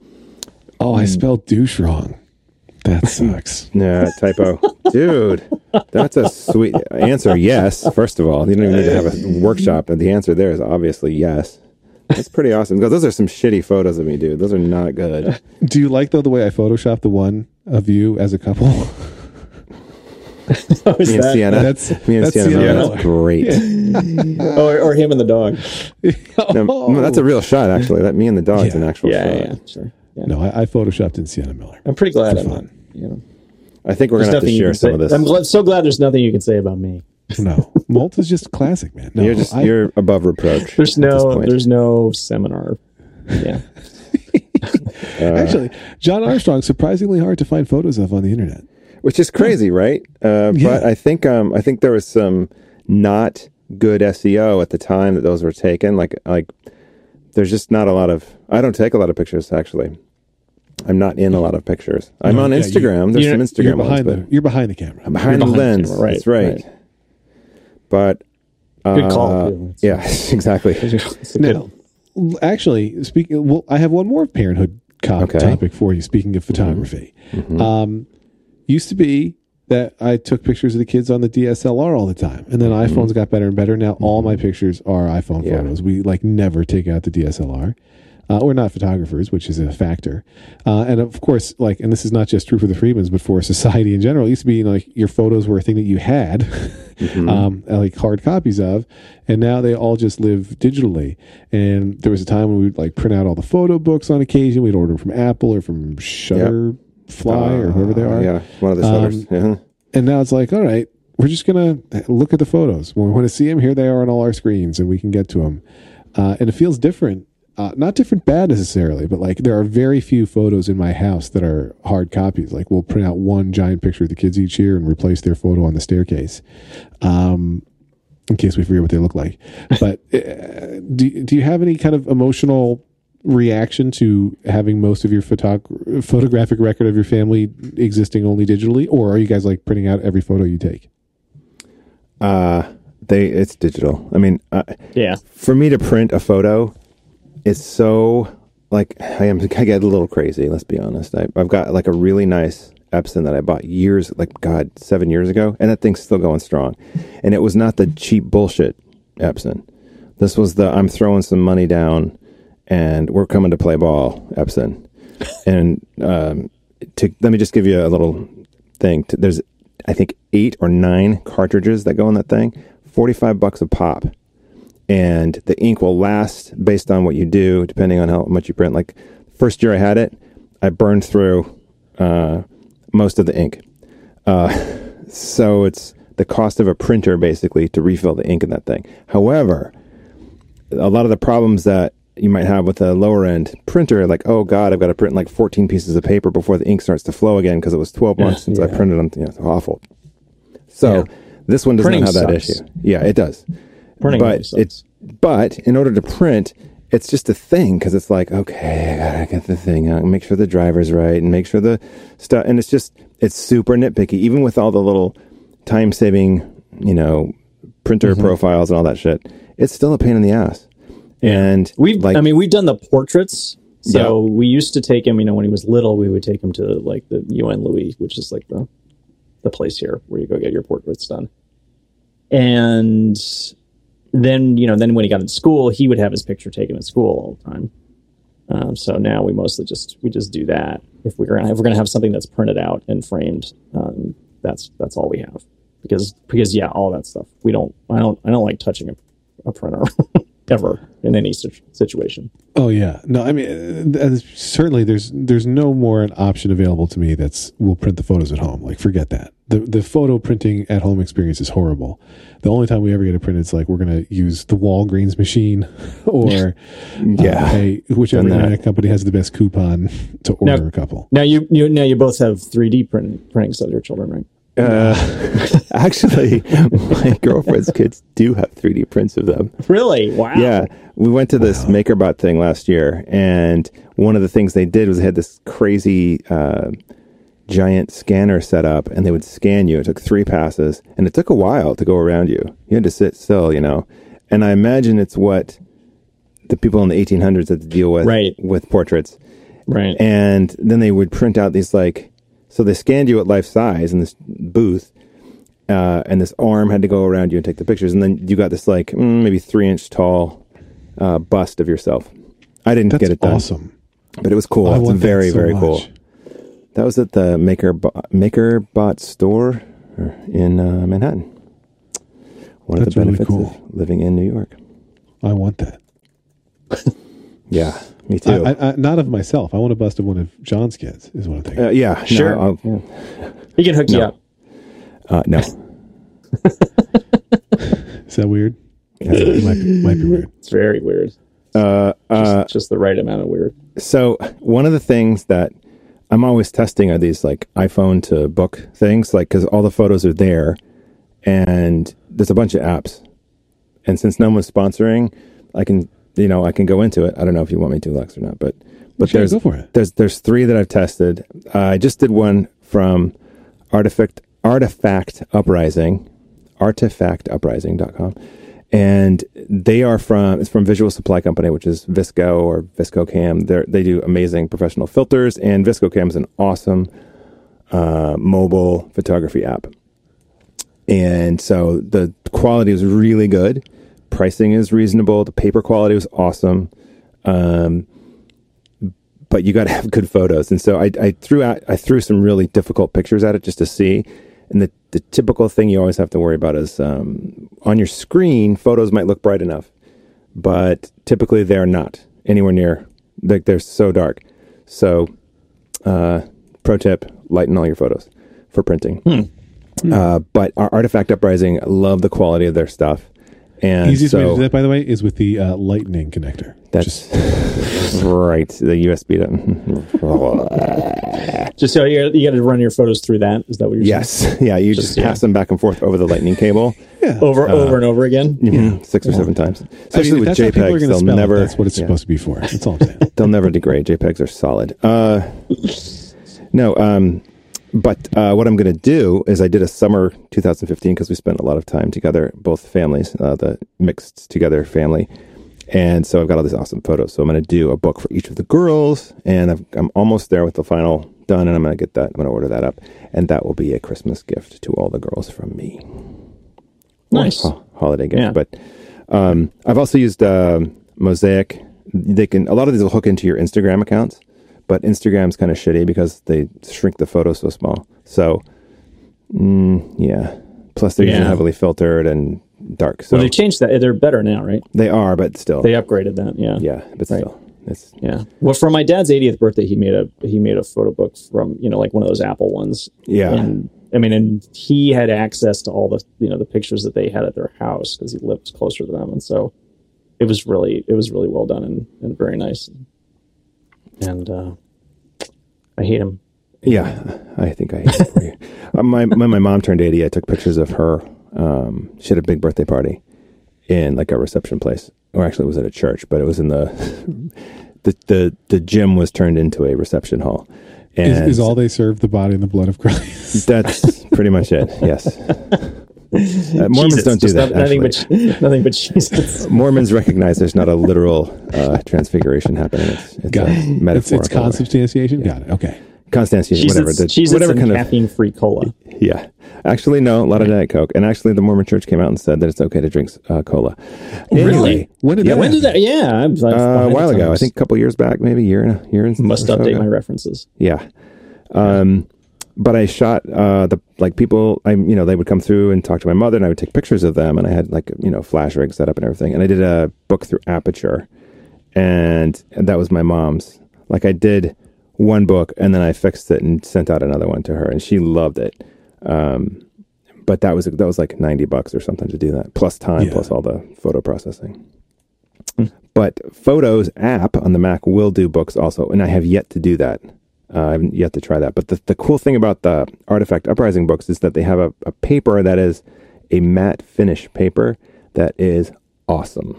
Oh, I mm. spelled douche wrong. That sucks. Nah, typo. Dude, that's a sweet answer. Yes. First of all, you don't even need to have a workshop, and the answer there is obviously yes. That's pretty awesome. Because those are some shitty photos of me, dude. Those are not good. Do you like though the way I photoshopped the one of you as a couple? How is Me and that? Sienna. That's- me and that's Sienna. Sienna Miller, Miller. That's great. Or, or him and the dog. No, oh. no, that's a real shot, actually. That me and the dog's Yeah. an actual Yeah, shot. yeah, sure. Yeah. no. I, I photoshopped in Sienna Miller. I'm pretty glad I'm not. You know, I think we're there's gonna have to share some say. of this. I'm glad, so glad there's nothing you can say about me. No, Moltz is just classic, man. No, you're just I- you're above reproach. There's no, there's no seminar. Yeah. actually John Armstrong surprisingly hard to find photos of on the internet. which is crazy, right? Uh, Yeah. But I think um, I think there was some not good SEO at the time that those were taken. Like like there's just not a lot of. I don't take a lot of pictures actually. I'm not in a lot of pictures. I'm No, on yeah, Instagram. there's you're- some You're Instagram ones, behind but the you're behind the camera. I'm behind, You're the behind the lens. camera, right, That's right. right. But Good call. uh, yeah, exactly. Now, actually, speaking, well, I have one more parenthood Okay. topic for you. Speaking of photography, um, used to be that I took pictures of the kids on the DSLR all the time, and then iPhones got better and better. Now all my pictures are iPhone Yeah. photos. We like never take out the DSLR. Uh, we're not photographers, which is a factor. Uh, and of course, like, and this is not just true for the Freemans, but for society in general. It used to be, you know, like, your photos were a thing that you had, um, like hard copies of, and now they all just live digitally. And there was a time when we'd like print out all the photo books on occasion. We'd order them from Apple or from Shutterfly or whoever they are. Uh, Yeah, one of the Um, yeah. And now it's like, all right, we're just gonna look at the photos. When we want to see them, here they are on all our screens, and we can get to them. Uh, and it feels different. Uh, not different bad necessarily, but like there are very few photos in my house that are hard copies. Like we'll print out one giant picture of the kids each year and replace their photo on the staircase, um, in case we forget what they look like. But uh, do do you have any kind of emotional reaction to having most of your photog- photographic record of your family existing only digitally, or are you guys like printing out every photo you take? Uh, they it's digital. I mean, uh, Yeah. for me to print a photo, it's so like I am. I get a little crazy. Let's be honest. I, I've got like a really nice Epson that I bought years, like God, seven years ago, and that thing's still going strong. And it was not the cheap bullshit Epson. This was the I'm throwing some money down, and we're coming to play ball Epson. and um, to let me just give you a little thing. To, there's I think eight or nine cartridges that go in that thing. Forty five bucks a pop and the ink will last based on what you do, depending on how much you print. Like first year I had it, I burned through uh, most of the ink. Uh, so it's the cost of a printer basically to refill the ink in that thing. However, a lot of the problems that you might have with a lower end printer, like oh god, I've got to print like 14 pieces of paper before the ink starts to flow again because it was 12 months since I printed them. You know, it's awful. So Yeah. this one does Printing not have that sucks. issue. Yeah, it does Printing but it's but in order to print it's just a thing because it's like okay i gotta get the thing out and make sure the driver's right and make sure the stuff and it's just it's super nitpicky even with all the little time saving you know printer Mm-hmm. profiles and all that shit it's still a pain in the ass and We've, like I mean, we've done the portraits. So we used to take him, you know, when he was little, we would take him to like the UN Louis, which is like the the place here where you go get your portraits done. And then, you know, then when he got in school, he would have his picture taken at school all the time. Um, so now we mostly just we just do that. If we're gonna if we're gonna have something that's printed out and framed, um, that's that's all we have. Because because yeah, all that stuff we don't I don't I don't like touching a, a printer ever in any situation. Oh yeah, no, I mean uh, certainly there's there's no more an option available to me that's we'll print the photos at home. Like forget that. The the photo printing at home experience is horrible. The only time we ever get it printed is like we're gonna use the Walgreens machine or Yeah. uh, whichever internet company has the best coupon to order Now- a couple. Now you you now you both have 3D print, printings of your children, right? uh, actually my girlfriend's kids do have 3d prints of them Really? Wow. Yeah, we went to this MakerBot thing last year, and one of the things they did was they had this crazy uh, giant scanner set up, and they would scan you. It took three passes, and it took a while to go around you. You had to sit still, you know. And I imagine it's what the people in the 1800s had to deal with Right. with portraits. Right. And then they would print out these like, so they scanned you at life size in this booth, uh, and this arm had to go around you and take the pictures, and then you got this like mm, maybe three inch tall uh, bust of yourself. I didn't That's get it done, awesome. but it was cool. I It's very so very much. cool. That was at the Maker MakerBot store in uh, Manhattan. One That's of the really benefits cool. of living in New York. I want that. Yeah, me too. I, I, I, not of myself. I want to bust of one of John's kids. Is what I'm thinking. uh, yeah, Sure. I'll- he can hook you up. uh, no. Is that weird? it might be, might be weird. It's very weird. Uh, Just, uh, just the right amount of weird. So one of the things that I'm always testing are these like iPhone to book things, like because all the photos are there, and there's a bunch of apps. And since no one's sponsoring, I can you know I can go into it. I don't know if you want me to, Lex, or not, but but Sure, there's go for it. there's there's three that I've tested. Uh, I just did one from Artifact Artifact Uprising, artifactuprising.com. And they are from it's from Visual Supply Company, which is VSCO or VSCO Cam. They they do amazing professional filters, and VSCO Cam is an awesome uh, mobile photography app. And so the quality is really good, pricing is reasonable, the paper quality was awesome. Um, but you got to have good photos. And so I, I threw out, I threw some really difficult pictures at it just to see. And the, the typical thing you always have to worry about is um, on your screen, photos might look bright enough, but typically they're not anywhere near, like they're so dark. So, uh, pro tip lighten all your photos for printing. Uh, but our Artifact Uprising, love the quality of their stuff. And Easiest way to do that, by the way, is with the uh, lightning connector. that's right. The USB. to- Just so you, you got to run your photos through that. Is that what you're yes. Yeah. You just, Just, yeah. pass them back and forth over the lightning cable. yeah. saying? Over, over and over again. Mhm, Six or seven times. I mean, Especially with that's how people are JPEGs, they'll never. it, that's what it's yeah, supposed to be for. That's all I'm saying. They'll never degrade. JPEGs are solid. Uh, no, um, but uh, what I'm going to do is I did a summer 2015 because we spent a lot of time together, both families, uh, the mixed together family. And so I've got all these awesome photos. So I'm going to do a book for each of the girls, and I've, I'm almost there with the final done, and I'm going to get that. I'm going to order that up, and that will be a Christmas gift to all the girls from me. Nice. Ho- holiday gift. Yeah. But um, I've also used um, Mosaic. They can a lot of these will hook into your Instagram accounts, but Instagram's kind of shitty because they shrink the photo so small. So, mm, yeah. Plus, they're usually Yeah. heavily filtered and dark. So Well, they changed that. They're better now, right? they are, but still, They upgraded that. Yeah. yeah, but Right. still, it's Yeah. Well, for my dad's 80th birthday, he made a he made a photo book from you know like one of those Apple ones. yeah, And I mean, and he had access to all the you know the pictures that they had at their house because he lived closer to them, and so it was really it was really well done and, and very nice. And uh, I hate him. yeah. I think I hate it for you. Uh, my when my mom turned eighty, I took pictures of her. Um, she had a big birthday party in like a reception place, or actually it was at a church, but it was in the the the, the gym was turned into a reception hall. And Is, is all they serve the body and the blood of Christ? that's pretty much it. Yes. Uh, Mormons Jesus, don't do just that. no- nothing but nothing but Jesus. Mormons recognize there's not a literal uh, transfiguration happening. It's, it's Got a it. It's, metaphorical. it's consubstantiation. Got it. Okay. Constantiation, Jesus, whatever. The, Jesus whatever and kind of caffeine-free cola. Yeah. Actually, no, a lot of Diet Coke. And actually, the Mormon church came out and said that it's okay to drink uh, cola. Anyway, When did Yeah, that When did that? Yeah, I've, I've uh, a while ago, I think a couple years back, maybe a year and a year and must or so update ago. my references. Yeah. Um, but I shot uh, the like people. I you know they would come through and talk to my mother, and I would take pictures of them, and I had like you know flash rig set up and everything. And I did a book through Aperture, and, and that was my mom's. Like I did one book, and then I fixed it and sent out another one to her, and she loved it. Um, but that was that was like ninety bucks or something to do that, plus time, Yeah. plus all the photo processing. But Photos app on the Mac will do books also, and I have yet to do that. Uh, I haven't yet to try that. But the, the cool thing about the Artifact Uprising books is that they have a, a paper that is a matte finish paper that is awesome.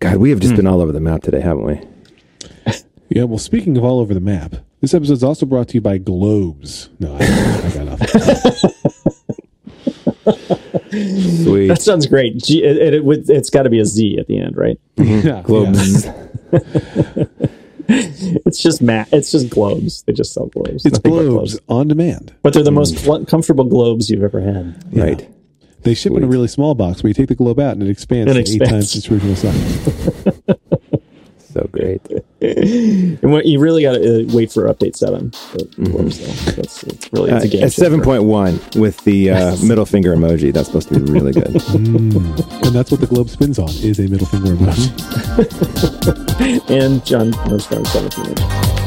God, we have just been all over the map today, haven't we? Yeah. Well, speaking of all over the map, this episode is also brought to you by Globes. No, I, I got nothing. Sweet. That sounds great. G, it, it, it, it's got to be a Z at the end, right? yeah, Globes. It's just mat. It's just globes. They just sell globes. It's Nothing but Globes on demand. but they're the hmm. most pl- comfortable globes you've ever had. Right. They ship in a really small box where you take the globe out and it expands It to eight times its original size. So great. And what, you really got to uh, wait for update seven. For globes, though. That's it's really Uh, it's a game at 7.1 with the uh, middle finger emoji. That's supposed to be really good. And that's what the globe spins on is a middle finger emoji. and John knows from 17 inch.